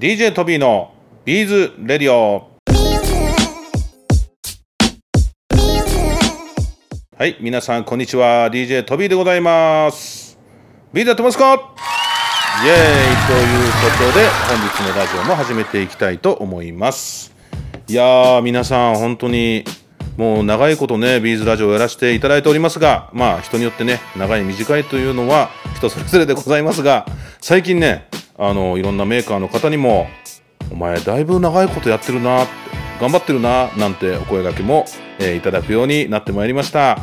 DJ トビーのビーズレディオ。はい皆さんこんにちは。DJ トビーでございます。ビーズやってますか？イエーイ。ということで本日のラジオも始めていきたいと思います。いやー皆さん本当にもう長いことねビーズラジオをやらせていただいておりますがまあ人によってね長い短いというのは人それぞれでございますが最近ねあのいろんなメーカーの方にも「お前だいぶ長いことやってるな」頑張ってるな」なんてお声がけも、えー、いただくようになってまいりました、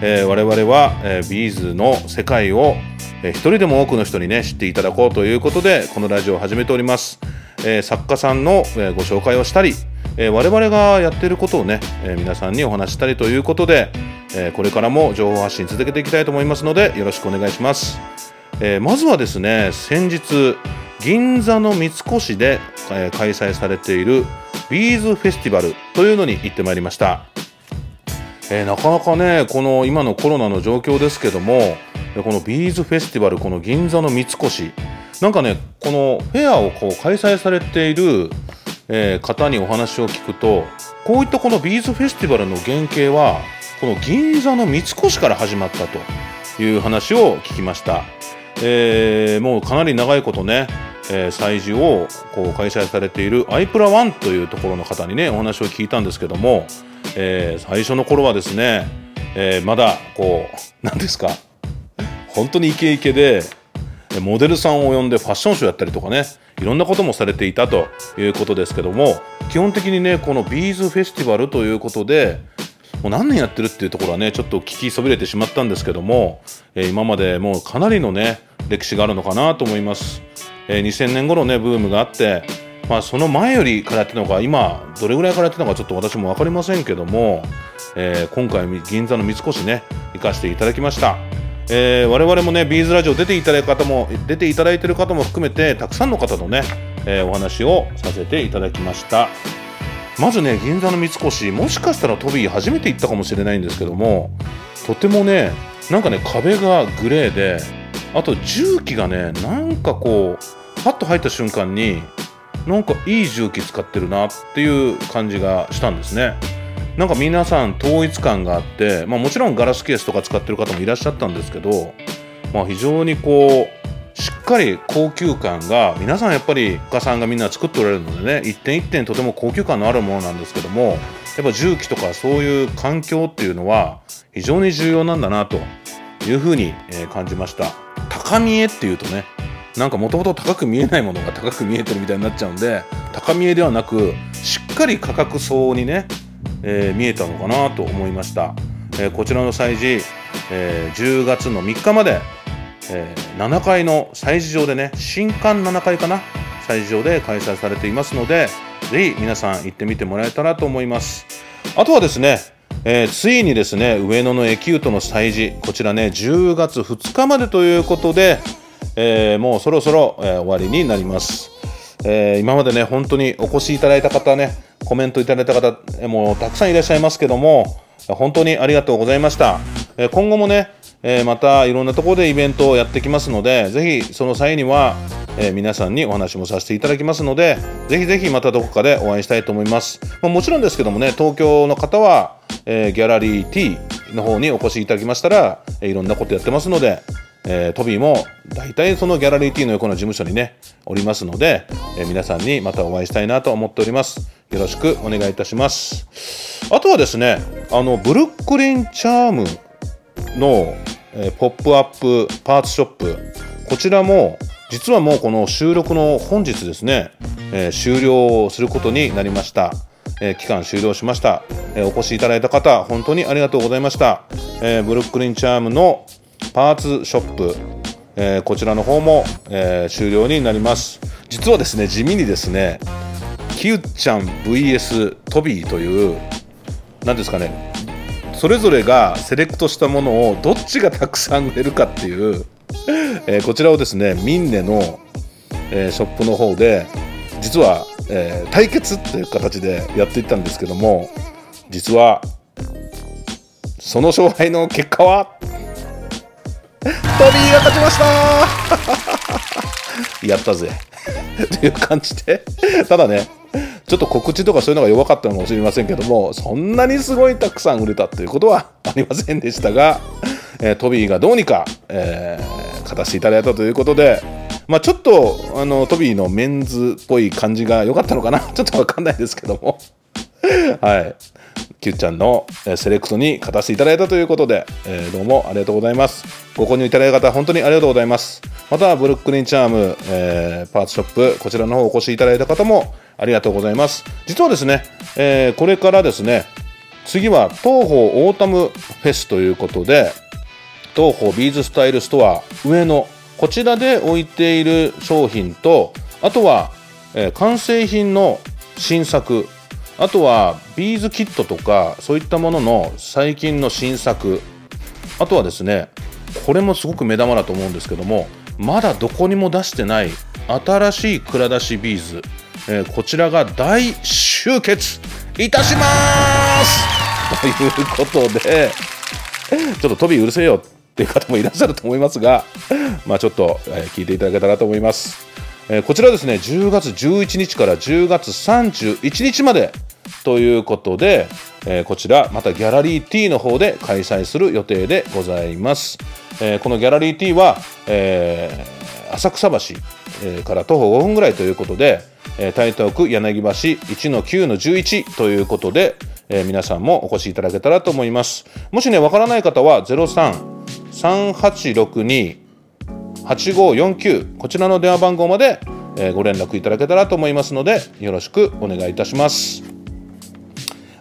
えー、我々は、えー、ビーズの世界を、えー、一人でも多くの人にね知っていただこうということでこのラジオを始めております、えー、作家さんの、えー、ご紹介をしたり、えー、我々がやってることをね、えー、皆さんにお話したりということで、え、これからも情報発信続けていきたいと思いますのでよろしくお願いします。えー、まずはですね先日銀座の三越で、えー、開催されているビーズフェスティバルというのに行ってまいりました、えー、なかなかねこの今のコロナの状況ですけどもこのビーズフェスティバルこの銀座の三越なんかねこのフェアをこう開催されている、え、方にお話を聞くとこういったこのビーズフェスティバルの原型はこの銀座の三越から始まったという話を聞きました。えー、もうかなり長いことね、えー、催事をこう開催されているアイプラワンというところの方にねお話を聞いたんですけども、えー、最初の頃はですね、えー、まだこう何ですか本当にイケイケでモデルさんを呼んでファッションショーやったりとかねいろんなこともされていたということですけども基本的にねこのビーズフェスティバルということでもう何年やってるっていうところはねちょっと聞きそびれてしまったんですけども、え、今までもうかなりのね歴史があるのかなと思います、えー、2000年頃ねブームがあってまあその前よりからやってたのか今どれぐらいからやってたのかちょっと私も分かりませんけども、えー、今回銀座の三越ね行かせていただきました。えー、我々もねビーズラジオ出ていただいた方も出ていただいてる方も含めてたくさんの方のね、えー、お話をさせていただきました。まずね銀座の三越もしかしたらトビー初めて行ったかもしれないんですけどもとてもねなんかね壁がグレーであと重機がねなんかこうパッと入った瞬間になんかいい重機使ってるなっていう感じがしたんですね。なんか皆さん統一感があって、まあ、もちろんガラスケースとか使ってる方もいらっしゃったんですけど、まあ、非常にこうしっかり高級感が皆さんやっぱり家さんがみんな作っておられるのでね一点一点とても高級感のあるものなんですけどもやっぱ重機とかそういう環境っていうのは非常に重要なんだなというふうに感じました。高見えっていうとねなんかもともと高く見えないものが高く見えてるみたいになっちゃうんで高見えではなくしっかり価格層にね、えー、見えたのかなと思いました、えー、こちらの催事、えー、10月の3日までえ、7階の催事場でね新館7階かな催事場で開催されていますのでぜひ皆さん行ってみてもらえたらと思います。あとはですね、えー、ついにですね上野のエキュートの催事こちらね10月2日までということで、えー、もうそろそろ、え終わりになります。え今までね本当にお越しいただいた方ねコメントいただいた方もうたくさんいらっしゃいますけども本当にありがとうございました、え今後もねえー、またいろんなところでイベントをやってきますのでぜひその際には、えー、皆さんにお話もさせていただきますのでぜひぜひまたどこかでお会いしたいと思います、まあ、もちろんですけどもね東京の方は、えー、ギャラリー T の方にお越しいただきましたら、えー、いろんなことやってますのでえー、トビーも大体そのギャラリー T の横の事務所にねおりますので、えー、皆さんにまたお会いしたいなと思っております。よろしくお願いいたします。あとはですねあのブルックリンチャームのえポップアップパーツショップこちらも実はもうこの収録の本日ですね、え、終了することになりました、えー、期間終了しました、えー、お越しいただいた方本当にありがとうございました、えブルックリンチャームのパーツショップ、えこちらの方も、え終了になります。実はですね地味にですねキューちゃん VS トビーという何ですかねそれぞれがセレクトしたものをどっちがたくさん売れるかっていう、え、こちらをですねミンネの、え、ショップの方で実は、えー、対決っていう形でやっていったんですけども実はその勝敗の結果は トビーが勝ちました! やったぜ。という感じで。ただねちょっと告知とかそういうのが弱かったのかもしれませんけどもそんなにすごいたくさん売れたということはありませんでしたが、えー、トビーがどうにか、えー、勝たせていただいたということでまあ、ちょっとあのトビーのメンズっぽい感じが良かったのかな？ちょっとわかんないですけども はい。キュッちゃんのセレクトに勝たせていただいたということで、えー、どうもありがとうございます。ご購入いただいた方、本当にありがとうございます。また、ブルックリンチャーム、えー、パーツショップ、こちらの方お越しいただいた方もありがとうございます。実はですね、えー、これからですね、次はトーホーオータムフェスということで、トーホービーズスタイルストア上野、こちらで置いている商品と、あとは、えー、完成品の新作、あとはビーズキットとかそういったものの最近の新作あとはですねこれもすごく目玉だと思うんですけどもまだどこにも出してない新しい蔵出しビーズ、えー、こちらが大集結いたしますということでちょっとトビーうるせえよ。っていう方もいらっしゃると思いますがまあちょっと、え、聞いていただけたらと思います、え、こちらですね10月11日から10月31日までということで、え、こちらまたギャラリー T の方で開催する予定でございます、え、このギャラリー T は、え、浅草橋、から徒歩5分ぐらいということで、台東区柳橋1の9の11ということで、え皆さんもお越しいただけたらと思います。もしねわからない方は03 38628549こちらの電話番号までご連絡いただけたらと思いますのでよろしくお願いいたします。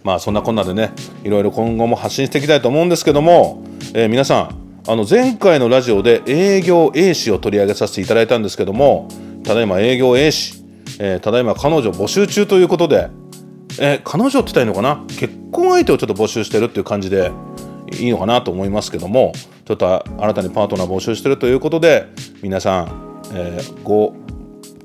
まあそんなこんなでねいろいろ今後も発信していきたいと思うんですけども、えー、皆さんあの前回のラジオで営業 A 氏を取り上げさせていただいたんですけどもただいま営業 A 氏、えー、ただいま彼女募集中ということで、えー、彼女って言ったらいいのかな？結婚相手をちょっと募集してるっていう感じでいいのかなと思いますけどもちょっと新たにパートナー募集してるということで皆さん、えー、ご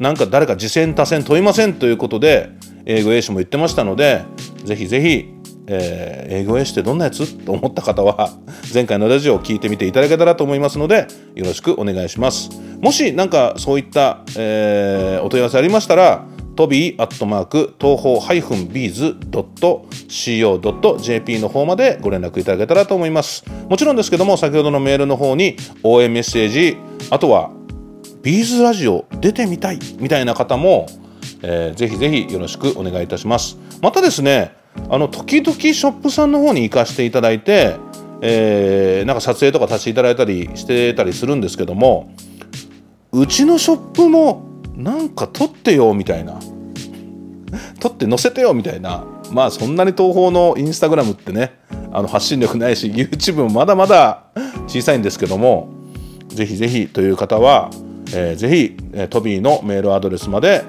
なんか誰か次戦多戦問いませんということで営業 A 氏も言ってましたのでぜひぜひ、えー、営業 A 氏ってどんなやつ？と思った方は 前回のラジオを聞いてみていただけたらと思いますのでよろしくお願いします。もし何かそういった、えー、お問い合わせありましたらトビーアットマークトーホーハイフンビーズ。co。jp の方までご連絡いただけたらと思いますもちろんですけども先ほどのメールの方に応援メッセージあとはビーズラジオ出てみたいみたいな方もえー、ぜひぜひよろしくお願いいたしますまたですねあの時々ショップさんの方に行かせていただいて、えー、なんか撮影とかさせていただいたりしてたりするんですけどもうちのショップもなんか撮ってよみたいな。撮って載せてよみたいな。まあそんなに東宝のインスタグラムってねあの発信力ないし YouTube もまだまだ小さいんですけどもぜひぜひという方は、えー、ぜひ、トビーのメールアドレスまで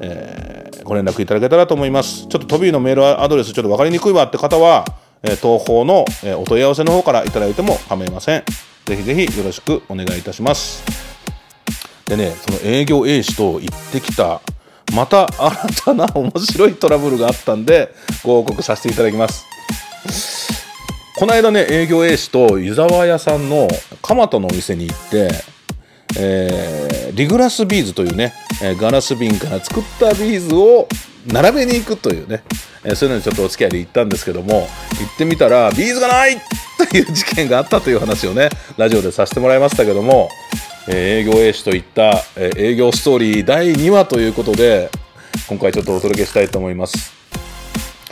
えー、ご連絡いただけたらと思います。ちょっとトビーのメールアドレスちょっと分かりにくいわって方は、え、東方の、お問い合わせの方からいただいても構いません。ぜひぜひよろしくお願いいたします。でねその営業 A 氏と行ってきたまた新たな面白いトラブルがあったんでご報告させていただきます。この間ね営業 A 氏と湯沢屋さんの蒲田のお店に行ってえー、リグラスビーズというね、えー、ガラス瓶から作ったビーズを並べに行くというね、えー、そういうのにちょっとお付き合いで行ったんですけども行ってみたらビーズがないという事件があったという話をねラジオでさせてもらいましたけども、え営業 A 氏といった、え営業ストーリー第2話ということで今回ちょっとお届けしたいと思います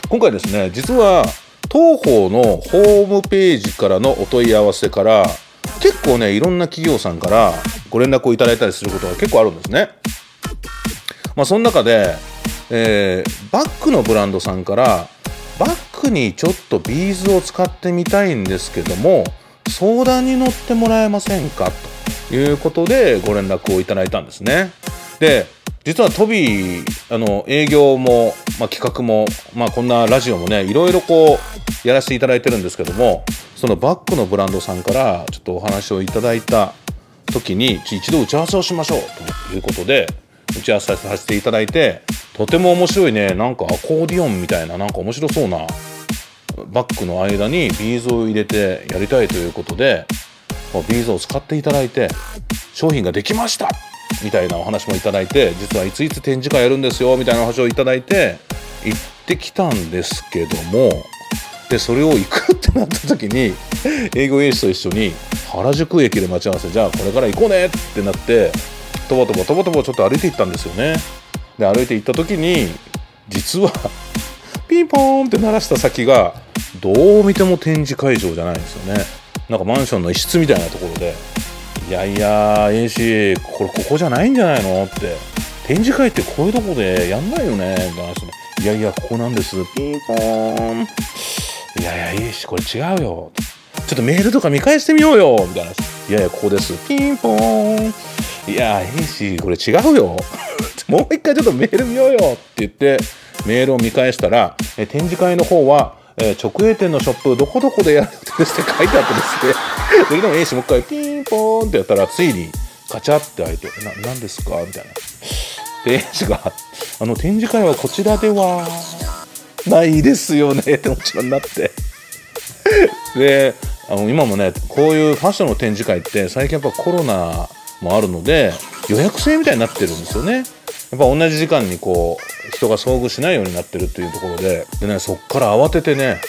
今回ですね実は当方のホームページからのお問い合わせから結構ねいろんな企業さんからご連絡をいただいたりすることが結構あるんですね。まあその中で、えー、バッグのブランドさんからバッグにちょっとビーズを使ってみたいんですけども相談に乗ってもらえませんかということでご連絡をいただいたんですね。で実はトビーあの営業も、まあ、企画も、まあ、こんなラジオもねいろいろこうやらせていただいてるんですけどもそのバッグのブランドさんからちょっとお話をいただいた時に一度打ち合わせをしましょうということで打ち合わせさせていただいてとても面白いねなんかアコーディオンみたいななんか面白そうなバッグの間にビーズを入れてやりたいということでビーズを使っていただいて商品ができましたみたいなお話もいただいて実はいついつ展示会やるんですよみたいなお話をいただいて行ってきたんですけどもでそれを行くってなった時に営業エースと一緒に原宿駅で待ち合わせじゃあこれから行こうねってなってとぼとぼとぼとぼちょっと歩いて行ったんですよね。で歩いて行った時に実はピンポーンって鳴らした先がどう見ても展示会場じゃないんですよね。なんかマンションの一室みたいなところでいやいや AC これここじゃないんじゃないのって展示会ってこういうとこでやんないよねみたいな話いやいやここなんですピンポーンいやいや AC これ違うよちょっとメールとか見返してみようよみたいな話。いやいや、ここです。ピンポーン。いや、ええし、これ違うよ。もう一回ちょっとメール見ようよって言って、メールを見返したら、展示会の方は、えー、直営店のショップどこどこでやるって書いてあってですね。そ れでもええし、もう一回ピンポーンってやったら、ついにカチャって開いて、何ですかみたいな。で、ええしが、あの、展示会はこちらでは、ないですよねってもちろんなって。で、あの今もねこういうファッションの展示会って最近やっぱコロナもあるので予約制みたいになってるんですよね。やっぱ同じ時間にこう人が遭遇しないようになってるっていうところででねそっから慌ててね、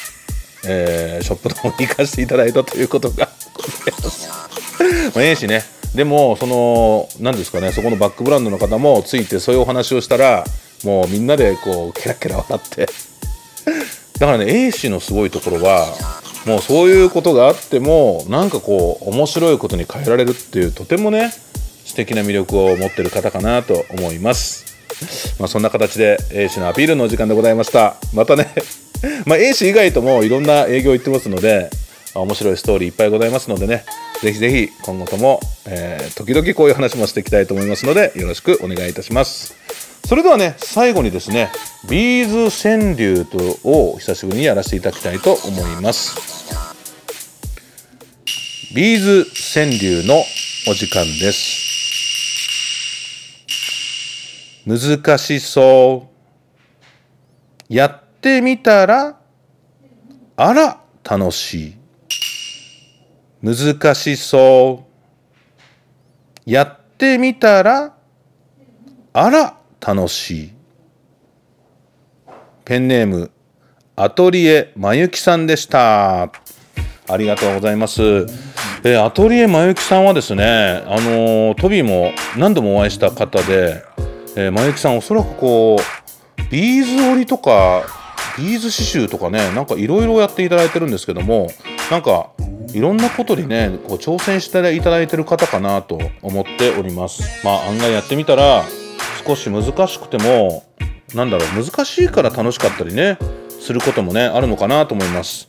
えー、ショップの方に行かせていただいたということが まあええしねでもその何ですかねそこのバックブランドの方もついてそういうお話をしたらもうみんなでこうケラケラ笑ってだからね A 氏のすごいところはもうそういうことがあってもなんかこう面白いことに変えられるっていうとてもね素敵な魅力を持ってる方かなと思います。まあ、そんな形で A 氏のアピールのお時間でございました。またね ま、A 氏以外ともいろんな営業行ってますので、面白いストーリーいっぱいございますのでね、ぜひぜひ今後とも、えー、時々こういう話もしていきたいと思いますので、よろしくお願いいたします。それではね、最後にですね、ビーズ川柳とを久しぶりにやらせていただきたいと思います。ビーズ川柳のお時間です。難しそう。やってみたら、あら、楽しい。難しそう。やってみたら、あら、楽しい。ペンネーム、アトリエまゆきさんでした。ありがとうございます。えー、アトリエまゆきさんはですね、あのー、トビーも何度もお会いした方で、えー、まゆきさんおそらくこうビーズ織りとかビーズ刺繍とかねなんかいろいろやっていただいてるんですけどもなんかいろんなことにねこう挑戦していただいてる方かなと思っております。まあ案外やってみたら少し難しくてもなんだろう難しいから楽しかったりねすることもねあるのかなと思います。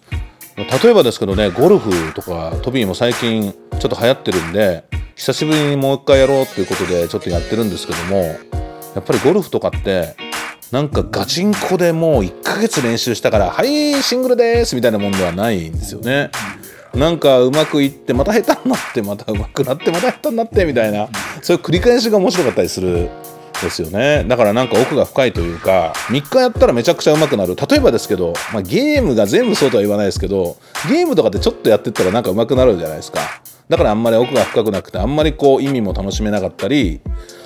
例えばですけどねゴルフとかトビーも最近ちょっと流行ってるんで久しぶりにもう一回やろうっていうことでちょっとやってるんですけどもやっぱりゴルフとかってなんかガチンコでもう1ヶ月練習したから「はいシングルです」みたいなもんではないんですよね。なんかうまくいってまた下手になってまたうまくなってまた下手になってみたいな。そういう繰り返しが面白かったりするですよね。だからなんか奥が深いというか3日やったらめちゃくちゃ上手くなる。例えばですけど、まあ、ゲームが全部そうとは言わないですけどゲームとかってちょっとやってったらなんか上手くなるじゃないですか。だからあんまり奥が深くなくてあんまりこう意味も楽しめなかったり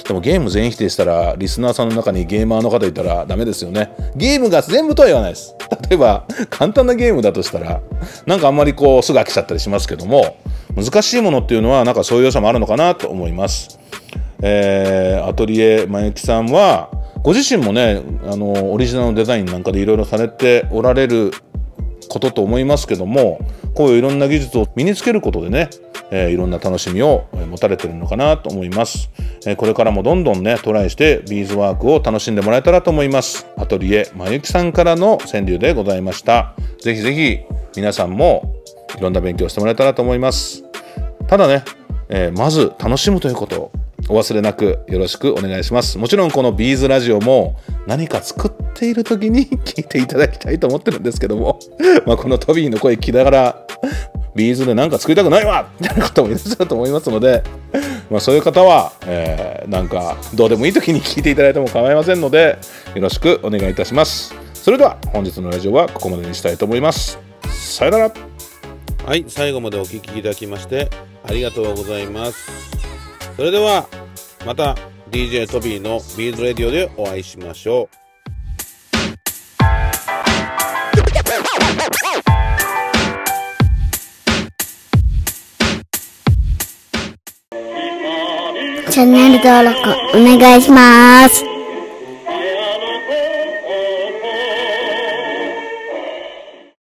でもゲーム全否定したらリスナーさんの中にゲーマーの方いたらダメですよね。ゲームが全部とは言わないです。例えば簡単なゲームだとしたらなんかあんまりこうすぐ飽きちゃったりしますけども難しいものっていうのはなんかそういう良さもあるのかなと思います。えー、アトリエまゆきさんはご自身もねあのオリジナルのデザインなんかでいろいろされておられることと思いますけどもこういういろんな技術を身につけることでね、えー、いろんな楽しみを持たれてるのかなと思います、えー、これからもどんどんねトライしてビーズワークを楽しんでもらえたらと思います。アトリエまゆきさんからの川柳でございました。ぜひぜひ皆さんもいろんな勉強してもらえたらと思います。ただね、えー、まず楽しむということをお忘れなくよろしくお願いします。もちろんこのビーズラジオも何か作ってている時に 聞いていただきたいと思ってるんですけども、まあこのトビーの声聞きながら、ビーズで何か作りたくないわみたいな方もいらっしゃると思いますので、まあ、そういう方は、えー、なんかどうでもいい時に聞いていただいても構いませんので、よろしくお願いいたします。それでは本日のラジオはここまでにしたいと思います。さよなら。はい、最後までお聴きいただきましてありがとうございます。それではまた DJ トビーのビーズレディオでお会いしましょうチャンネル登録お願いします。